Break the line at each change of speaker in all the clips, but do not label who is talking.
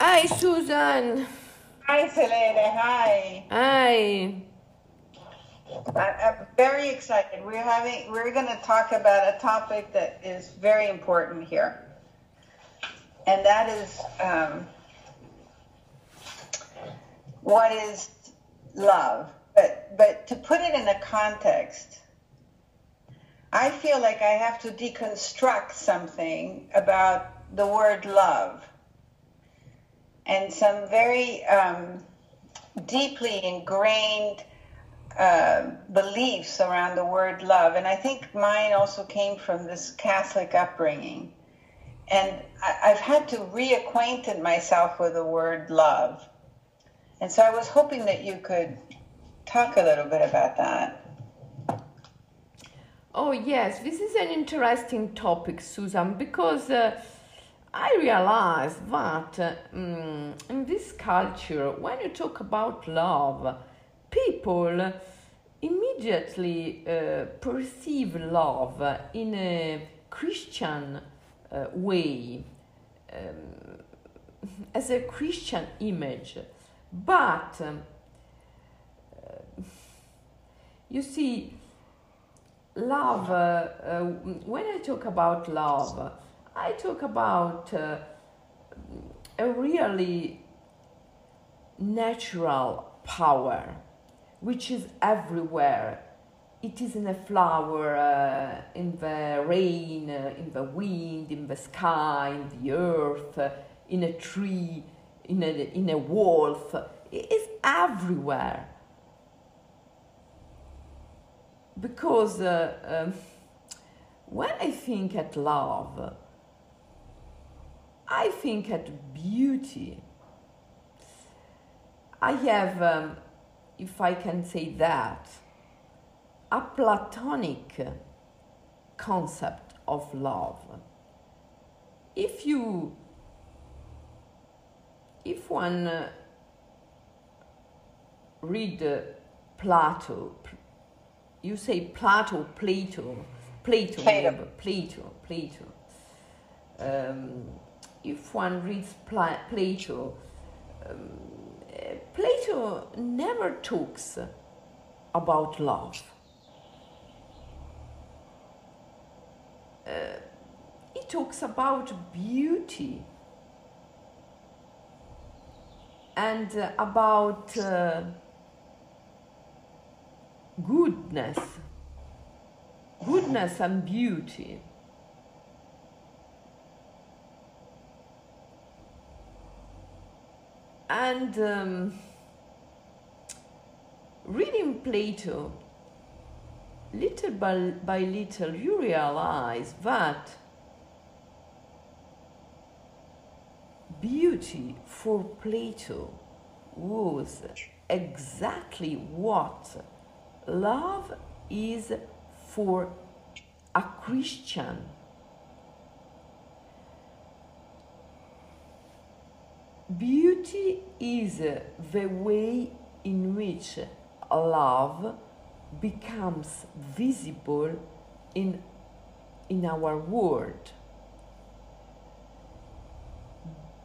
Hi, Susan.
Hi, Selene. Hi.
Hi.
I'm very excited. We're having, we're going to talk about a topic that is very important here. And that is um, what is love? But, but to put it in a context, I feel like I have to deconstruct something about the word love and some very um, deeply ingrained uh, beliefs around the word love. And I think mine also came from this Catholic upbringing. And I, I've had to reacquaint myself with the word love. And so I was hoping that you could talk a little bit about that.
Oh, yes, this is an interesting topic, Susan, because uh, I realize that uh, mm, in this culture, when you talk about love, people immediately uh, perceive love in a Christian uh, way, um, as a Christian image. But um, you see, love, uh, uh, when I talk about love, I talk about uh, a really natural power which is everywhere. It is in a flower, uh, in the rain, uh, in the wind, in the sky, in the earth, uh, in a tree, in a, in a wolf. It is everywhere. Because uh, um, when I think at love, I think at beauty. I have, um, if I can say that, a platonic concept of love. If you, if one uh, read uh, Plato, you say Plato, Plato, Plato,
Plato.
Plato, Plato. Um, if one reads Pla- Plato, um, Plato never talks about love. Uh, he talks about beauty and uh, about uh, goodness, goodness and beauty. And um, reading Plato, little by, by little, you realize that beauty for Plato was exactly what love is for a Christian. Beauty is the way in which love becomes visible in, in our world.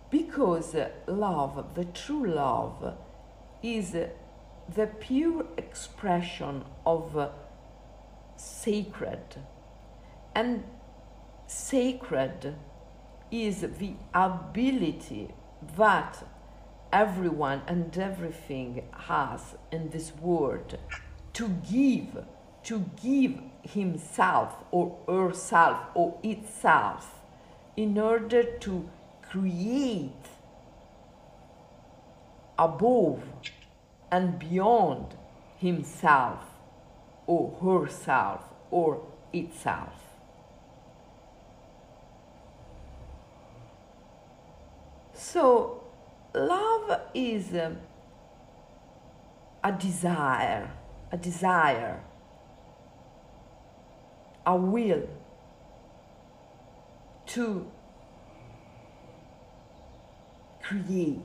Because love, the true love, is the pure expression of sacred. And sacred is the ability that everyone and everything has in this world to give, to give himself or herself or itself in order to create above and beyond himself or herself or itself. So, love is a desire, a desire, a will to create.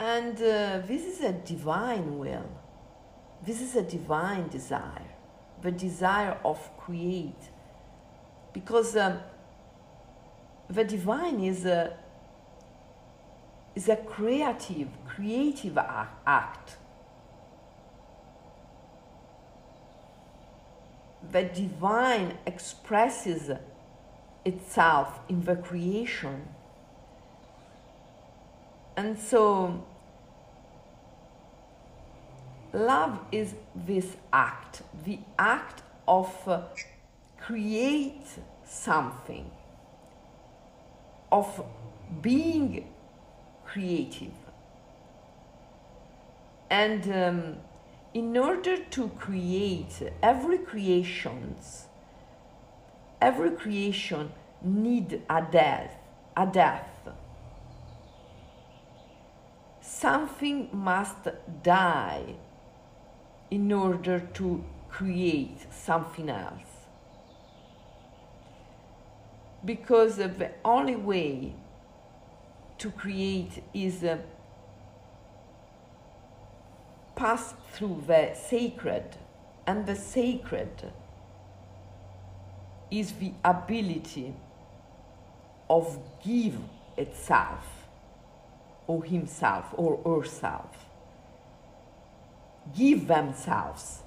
And uh, this is a divine will. This is a divine desire, the desire of create because um, the divine is a, is a creative, creative act. The divine expresses itself in the creation. And so, love is this act, the act of uh, create something, of being creative. And um, in order to create every creations, every creation need a death, a death. Something must die in order to create something else. Because the only way to create is uh, pass through the sacred, and the sacred is the ability of give itself or himself or herself. Give themselves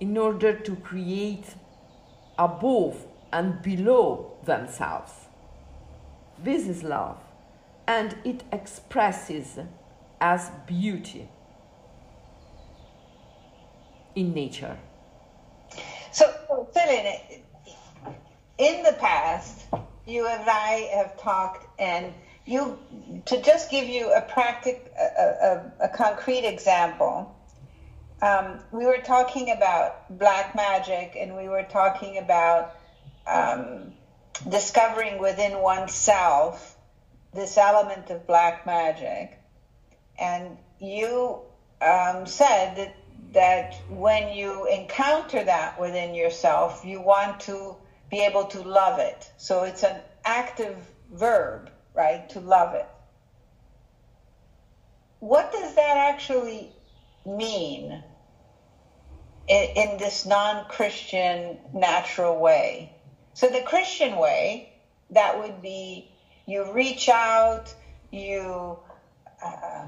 in order to create above and below themselves. This is love, and it expresses as beauty in nature.
So, Selene, in the past, you and I have talked, and you to just give you a practic, a, a, a concrete example um, we were talking about black magic and we were talking about um, discovering within oneself this element of black magic. And you um, said that, that when you encounter that within yourself, you want to be able to love it. So it's an active verb, right? To love it. What does that actually mean in, in this non Christian natural way. So, the Christian way, that would be you reach out, you uh,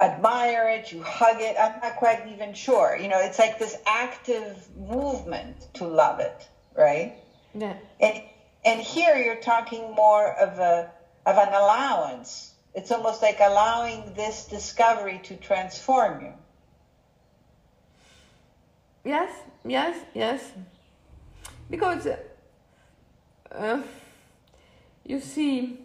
admire it, you hug it. I'm not quite even sure. You know, it's like this active movement to love it, right?
Yeah.
And and here you're talking more of a of an allowance. It's almost like allowing this discovery to transform you.
Yes, yes, yes. Because uh, you see,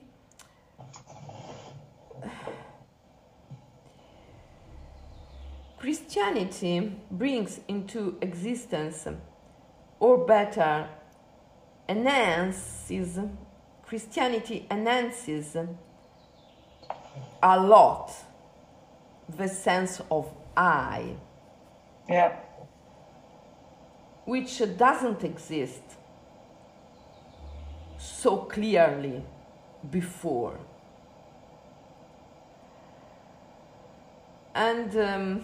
Christianity brings into existence, or better, enhances, Christianity enhances a lot the sense of I.
Yeah
which doesn't exist so clearly before. And um,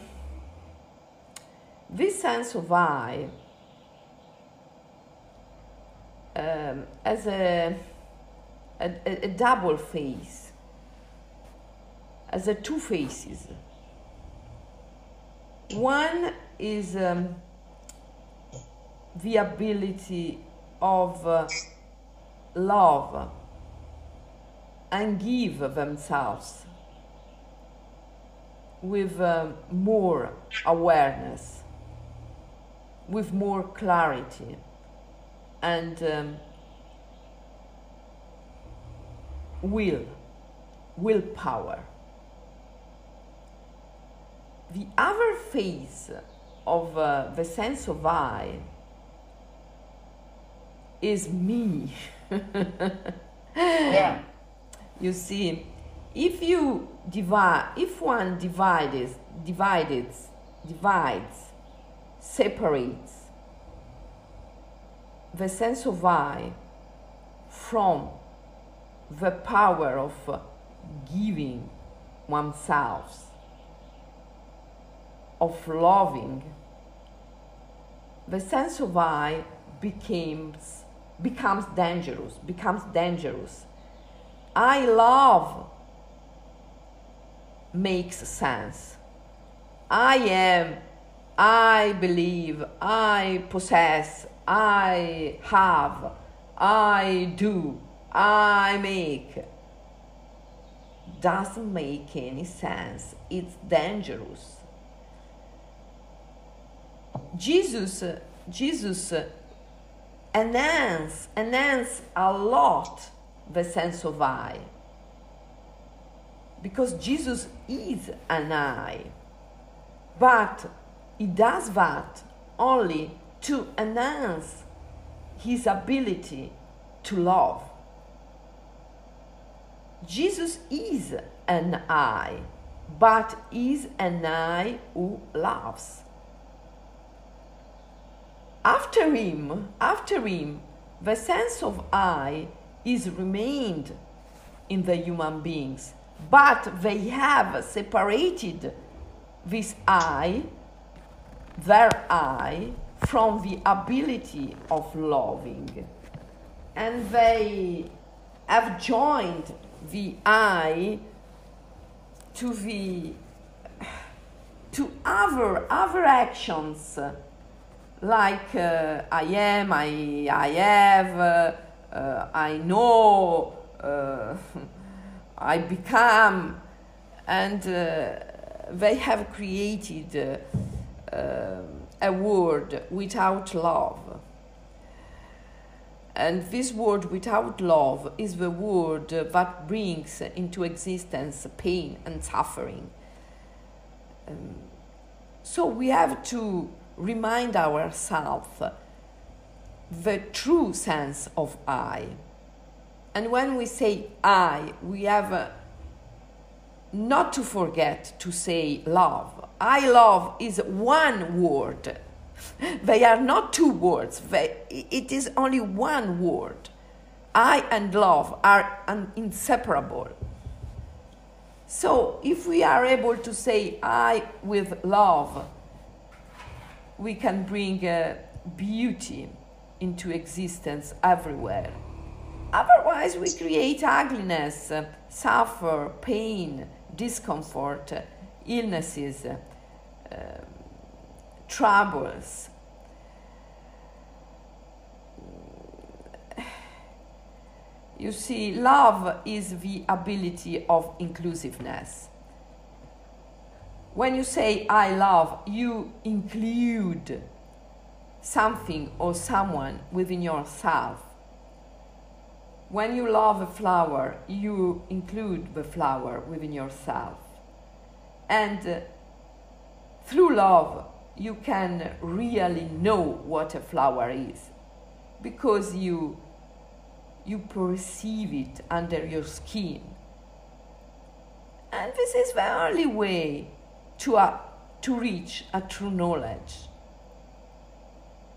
this sense of I um, as a, a, a double face, as a two faces. One is um, the ability of uh, love and give themselves with uh, more awareness, with more clarity, and um, will, willpower. The other phase of uh, the sense of I is me.
yeah.
You see, if you divide, if one divides, divides, divides, separates the sense of I from the power of giving oneself, of loving, the sense of I becomes becomes dangerous, becomes dangerous. I love makes sense. I am, I believe, I possess, I have, I do, I make. Doesn't make any sense. It's dangerous. Jesus, Jesus enhance, enhance a lot the sense of I. Because Jesus is an I. But he does that only to enhance his ability to love. Jesus is an I, but is an I who loves. After him, after him, the sense of I is remained in the human beings, but they have separated this I, their I, from the ability of loving. And they have joined the I to the to other other actions like uh, I am, I, I have, uh, uh, I know, uh, I become, and uh, they have created uh, a world without love. And this world without love is the world that brings into existence pain and suffering. Um, so we have to remind ourselves the true sense of I. And when we say I, we have uh, not to forget to say love. I love is one word. they are not two words, they, it is only one word. I and love are inseparable. So if we are able to say I with love, we can bring uh, beauty into existence everywhere. Otherwise, we create ugliness, uh, suffer, pain, discomfort, uh, illnesses, troubles. You see, love is the ability of inclusiveness when you say I love, you include something or someone within yourself. When you love a flower, you include the flower within yourself. And uh, through love, you can really know what a flower is because you, you perceive it under your skin. And this is the only way to, a, to reach a true knowledge.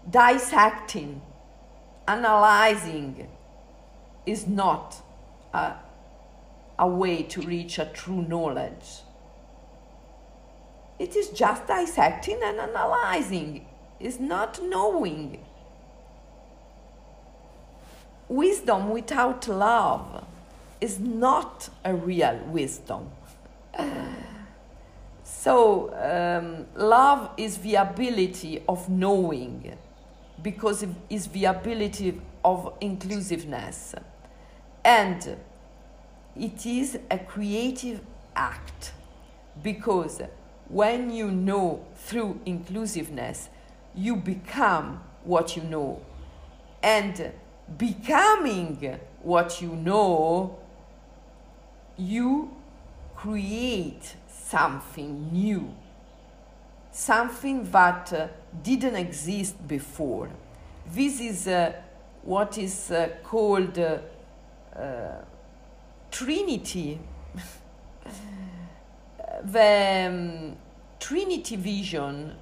Dissecting, analyzing is not a, a way to reach a true knowledge. It is just dissecting and analyzing, is not knowing. Wisdom without love is not a real wisdom. So, um, love is the ability of knowing because it is the ability of inclusiveness. And it is a creative act because when you know through inclusiveness, you become what you know. And becoming what you know, you create something new, something that uh, didn't exist before. This is uh, what is uh, called uh, uh, Trinity. the um, Trinity vision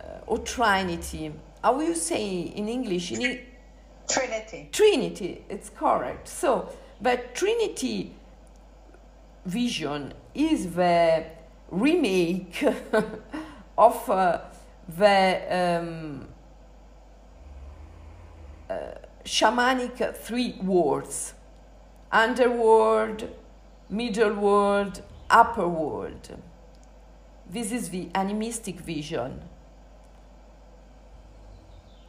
uh, or Trinity, how will you say in English? In e-
Trinity.
Trinity, it's correct. So, but Trinity vision is the remake of uh, the um, uh, shamanic three worlds underworld, middle world, upper world. This is the animistic vision,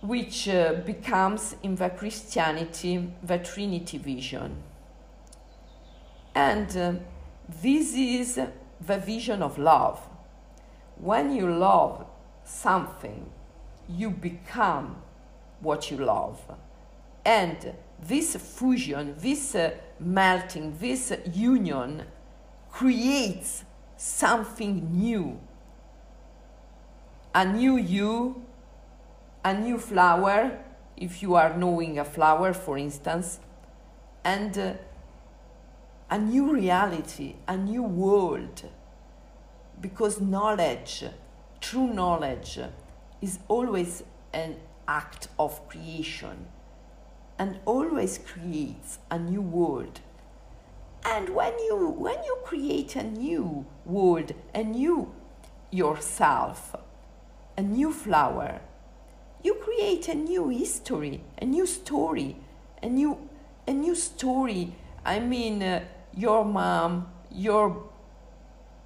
which uh, becomes in the Christianity the Trinity vision. And uh, this is the vision of love. When you love something, you become what you love. And this fusion, this uh, melting, this union creates something new. A new you, a new flower, if you are knowing a flower, for instance, and uh, a new reality, a new world. Because knowledge, true knowledge, is always an act of creation and always creates a new world. And when you when you create a new world, a new yourself, a new flower, you create a new history, a new story, a new a new story. I mean, uh, your mom, your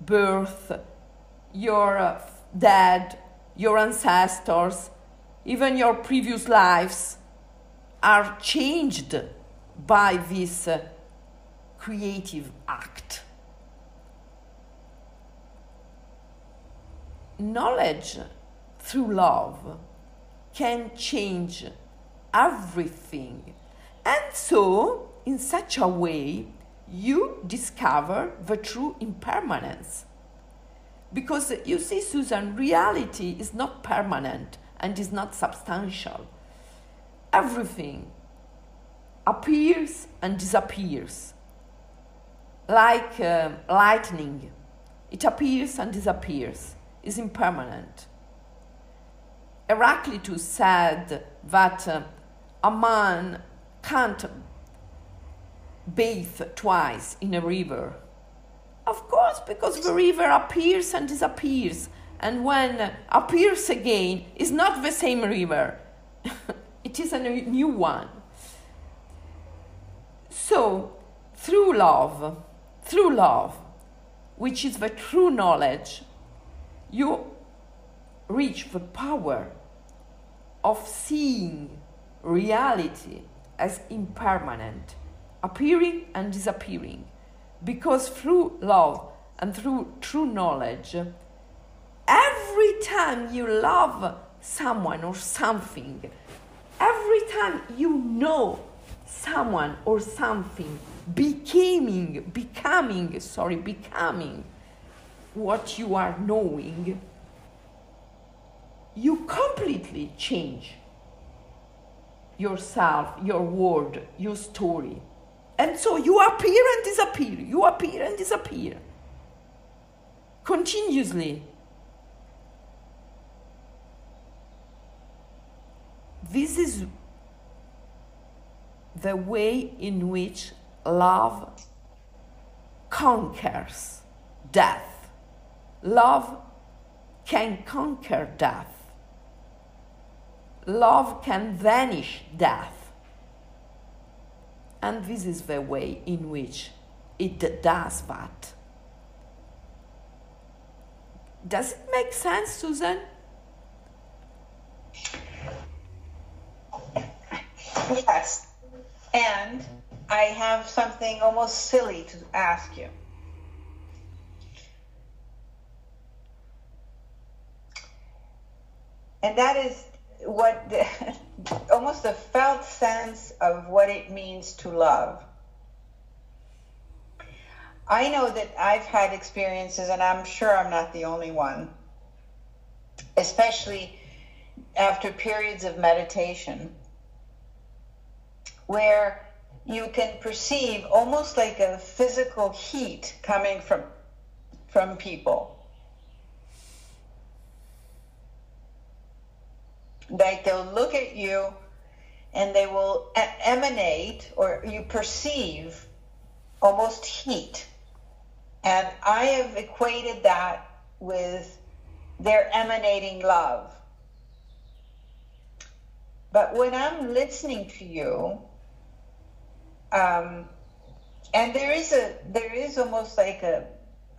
birth, your uh, dad, your ancestors, even your previous lives are changed by this uh, creative act. Knowledge through love can change everything. And so, in such a way, you discover the true impermanence. Because you see, Susan, reality is not permanent and is not substantial. Everything appears and disappears like uh, lightning. It appears and disappears, is impermanent. Heraclitus said that uh, a man can't bathe twice in a river. Of course, because the river appears and disappears, and when appears again, is not the same river. it is a new one. So, through love, through love, which is the true knowledge, you reach the power of seeing reality as impermanent, appearing and disappearing. Because through love and through true knowledge, every time you love someone or something, every time you know someone or something becoming becoming sorry becoming what you are knowing you completely change yourself your world your story and so you appear and disappear you appear and disappear continuously this is the way in which love conquers death. Love can conquer death. Love can vanish death. And this is the way in which it does that. Does it make sense, Susan?
Yes. And I have something almost silly to ask you. And that is what almost a felt sense of what it means to love. I know that I've had experiences, and I'm sure I'm not the only one, especially after periods of meditation, where you can perceive almost like a physical heat coming from from people. Like they'll look at you and they will emanate or you perceive almost heat. And I have equated that with their emanating love. But when I'm listening to you, um, and there is a there is almost like a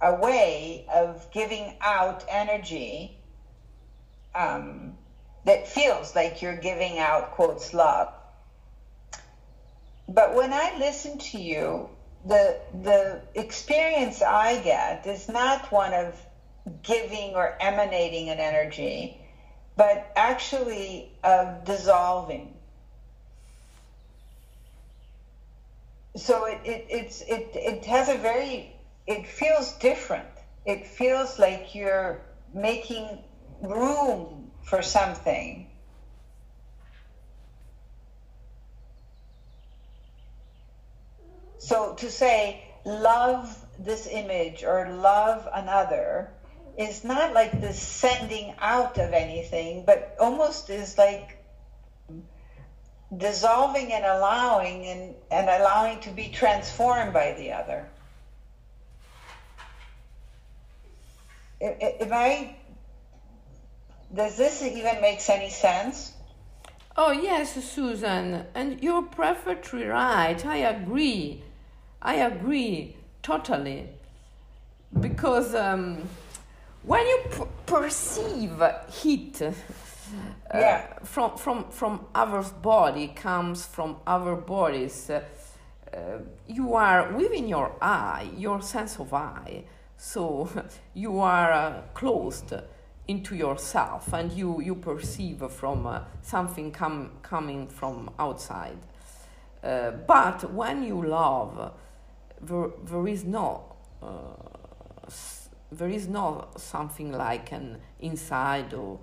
a way of giving out energy um, that feels like you're giving out quotes love. But when I listen to you, the the experience I get is not one of giving or emanating an energy, but actually of dissolving. So it, it it's it it has a very it feels different. It feels like you're making room for something. So to say, love this image or love another is not like the sending out of anything, but almost is like dissolving and allowing and, and allowing to be transformed by the other. If I, does this even make any sense?
Oh, yes, Susan, and you're perfectly right. I agree. I agree totally. Because um, when you p- perceive heat uh,
Yeah.
from, from, from our body, comes from our bodies, uh, uh, you are within your I, your sense of I. So you are uh, closed into yourself and you, you perceive from uh, something com- coming from outside. Uh, but when you love, there, there is no uh, there is no something like an inside or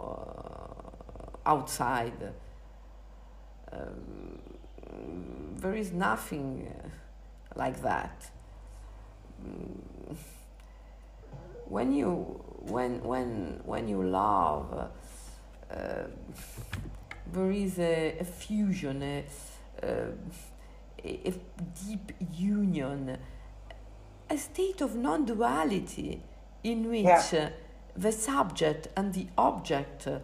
uh, outside. Um, there is nothing like that. Mm, When you when when when you love, uh, there is a, a fusion, a, a, a deep union, a state of non-duality in which
Yeah.
uh, the subject and the object uh,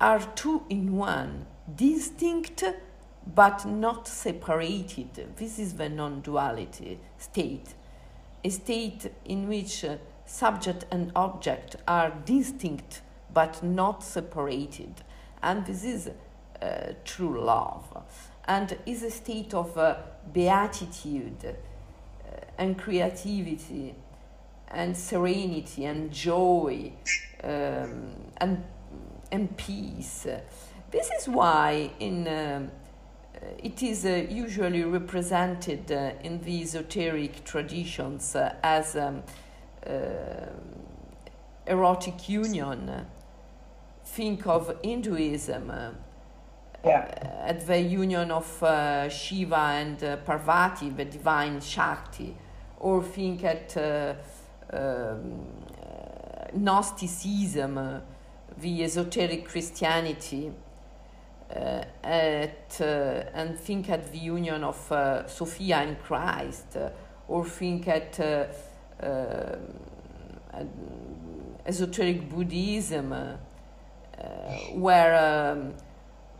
are two in one, distinct but not separated. This is the non duality state, a state in which uh, subject and object are distinct but not separated. And this is uh, true love and is a state of uh, beatitude uh, and creativity and serenity and joy um, and and peace. This is why in um, uh, it is uh, usually represented uh, in the esoteric traditions as um, erotic union. Think of Hinduism uh,
Yeah.
at the union of uh, Shiva and uh, Parvati, the divine Shakti, or think at uh, um, uh, Gnosticism, uh, the esoteric Christianity, uh, at, uh, and think at the union of uh, Sophia and Christ, uh, or think uh, uh, at esoteric Buddhism, uh, uh, where um,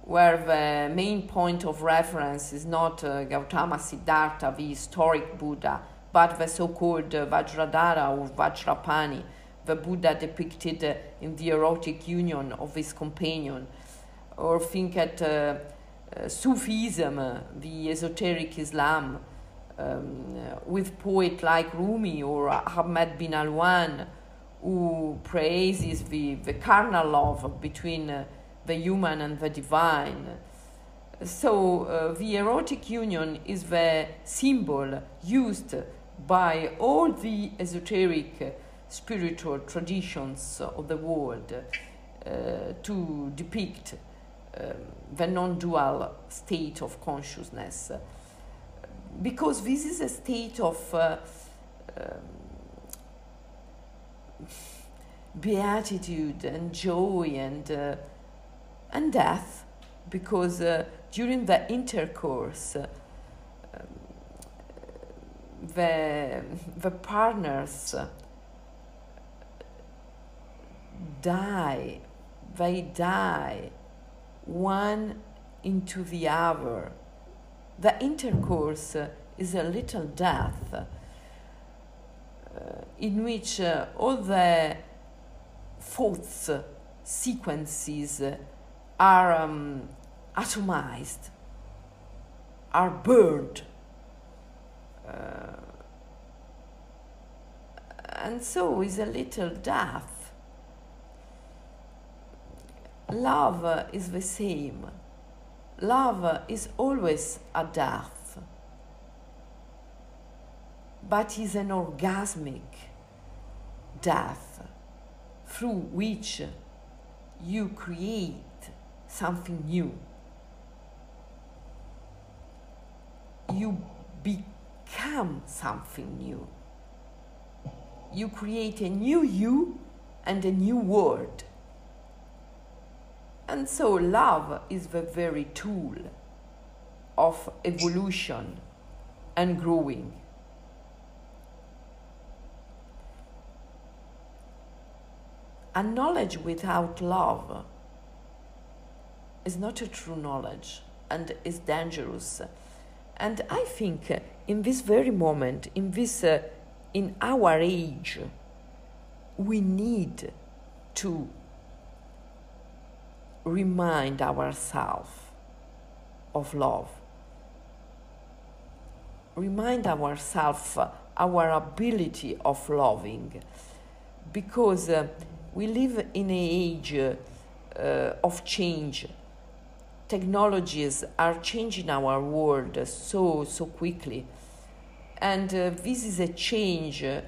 where the main point of reference is not uh, Gautama Siddhartha, the historic Buddha, but the so-called uh, Vajradhara or Vajrapani, the Buddha depicted uh, in the erotic union of his companion. Or think at uh, uh, Sufism, uh, the esoteric Islam, um, with poets like Rumi or Ahmed bin Alwan, who praises the, the carnal love between uh, the human and the divine. So uh, the erotic union is the symbol used by all the esoteric spiritual traditions of the world uh, to depict um, the non-dual state of consciousness. Because this is a state of uh, um, beatitude and joy and uh, and death because uh, during the intercourse uh, um, the the partners uh, die they die one into the other. The intercourse is a little death uh, in which uh, all the thoughts sequences are um, atomized, are burned. Uh, and so is a little death. Love is the same. Love is always a death, but is an orgasmic death through which you create something new. You become something new. You create a new you and a new world. And so, love is the very tool of evolution and growing. A knowledge without love is not a true knowledge and is dangerous. And I think in this very moment, in this, uh, in our age, we need to remind ourselves of love. Remind ourselves our ability of loving, because uh, we live in an age uh, of change. Technologies are changing our world so so quickly. And uh, this is a change uh,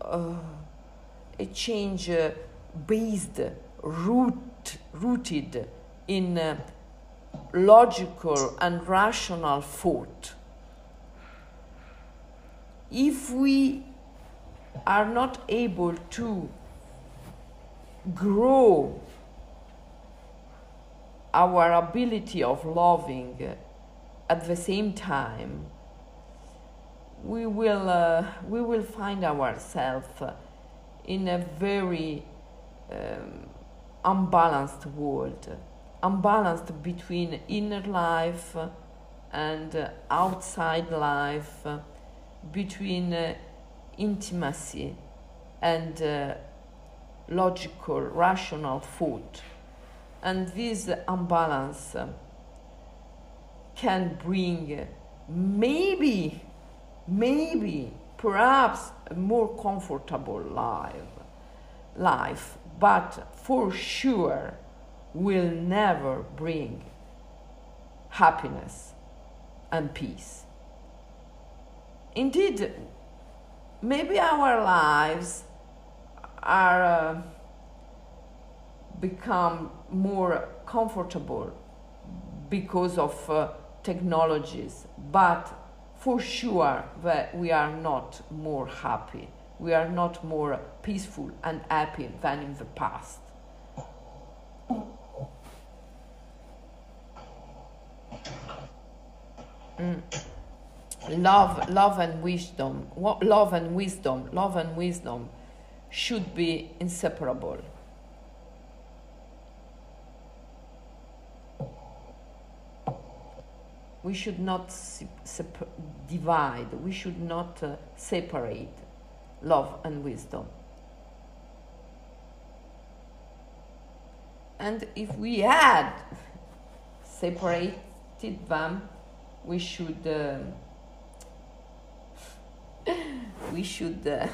uh, a change uh, based root rooted in uh, logical and rational thought. If we are not able to grow our ability of loving at the same time, we will, uh, we will find ourselves in a very um, unbalanced world, unbalanced between inner life and outside life, between uh, intimacy and uh, logical, rational thought. And this imbalance can bring maybe, maybe, perhaps a more comfortable life, life, but for sure will never bring happiness and peace. Indeed, maybe our lives are uh, become more comfortable because of uh, technologies, but for sure that we are not more happy. We are not more peaceful and happy than in the past. Mm. Love, love and wisdom, love and wisdom, love and wisdom should be inseparable. we should not divide, we should not uh, separate love and wisdom. And if we had separated them, we should uh, we should uh,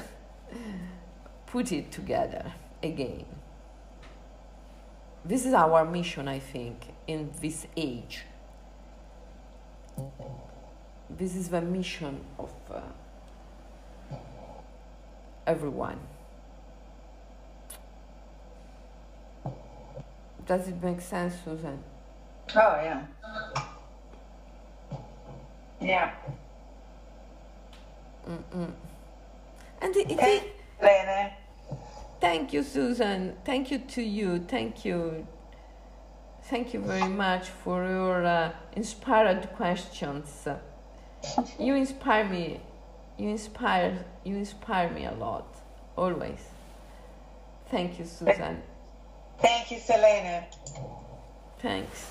put it together again. This is our mission, I think, in this age this is the mission of uh, everyone. Does it make sense, Susan?
Oh, yeah. Yeah.
Mm-mm. And it, it, Thank you, Susan. Thank you to you. Thank you, Thank you very much for your uh, inspired questions. You inspire me you inspire you inspire me a lot always. Thank you susan.
Thank you selena.
Thanks.